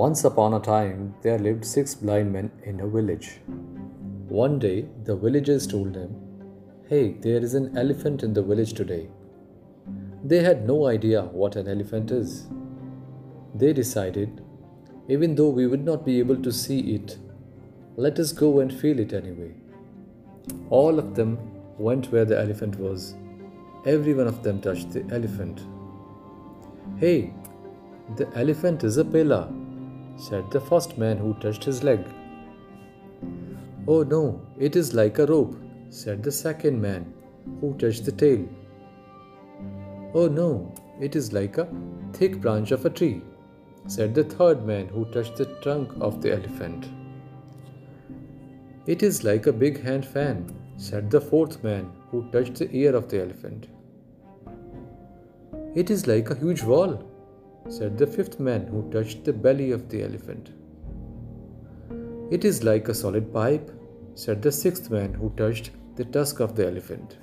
Once upon a time, there lived six blind men in a village. One day, the villagers told them, Hey, there is an elephant in the village today. They had no idea what an elephant is. They decided, even though we would not be able to see it, let us go and feel it anyway. All of them went where the elephant was. Every one of them touched the elephant. Hey, the elephant is a pillar, said the first man who touched his leg. Oh no, it is like a rope, said the second man who touched the tail. Oh no, it is like a thick branch of a tree, said the third man who touched the trunk of the elephant. It is like a big hand fan, said the fourth man who touched the ear of the elephant. It is like a huge wall, said the fifth man who touched the belly of the elephant. It is like a solid pipe, said the sixth man who touched the tusk of the elephant.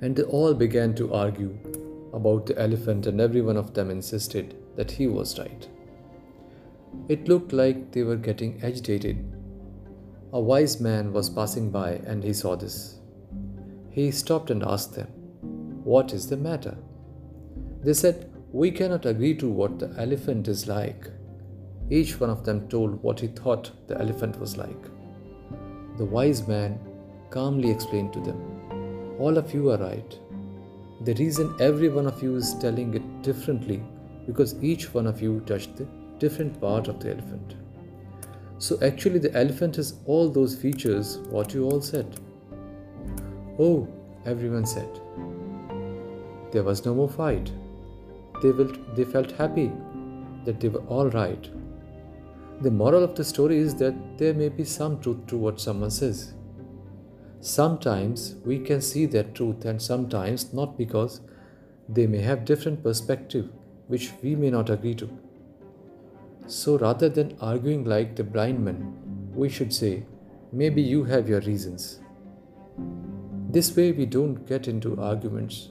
And they all began to argue about the elephant, and every one of them insisted that he was right. It looked like they were getting agitated. A wise man was passing by and he saw this. He stopped and asked them, What is the matter? They said, We cannot agree to what the elephant is like. Each one of them told what he thought the elephant was like. The wise man calmly explained to them, All of you are right. The reason every one of you is telling it differently because each one of you touched the different part of the elephant. So actually the elephant has all those features what you all said. Oh, everyone said. There was no more fight. They felt, they felt happy that they were all right. The moral of the story is that there may be some truth to what someone says. Sometimes we can see that truth and sometimes not because they may have different perspective which we may not agree to. So rather than arguing like the blind men, we should say, maybe you have your reasons. This way we don't get into arguments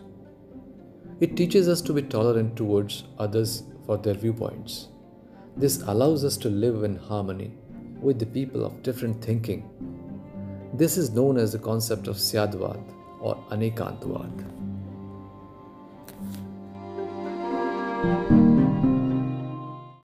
it teaches us to be tolerant towards others for their viewpoints. This allows us to live in harmony with the people of different thinking. This is known as the concept of Syadvad or Anekantvad.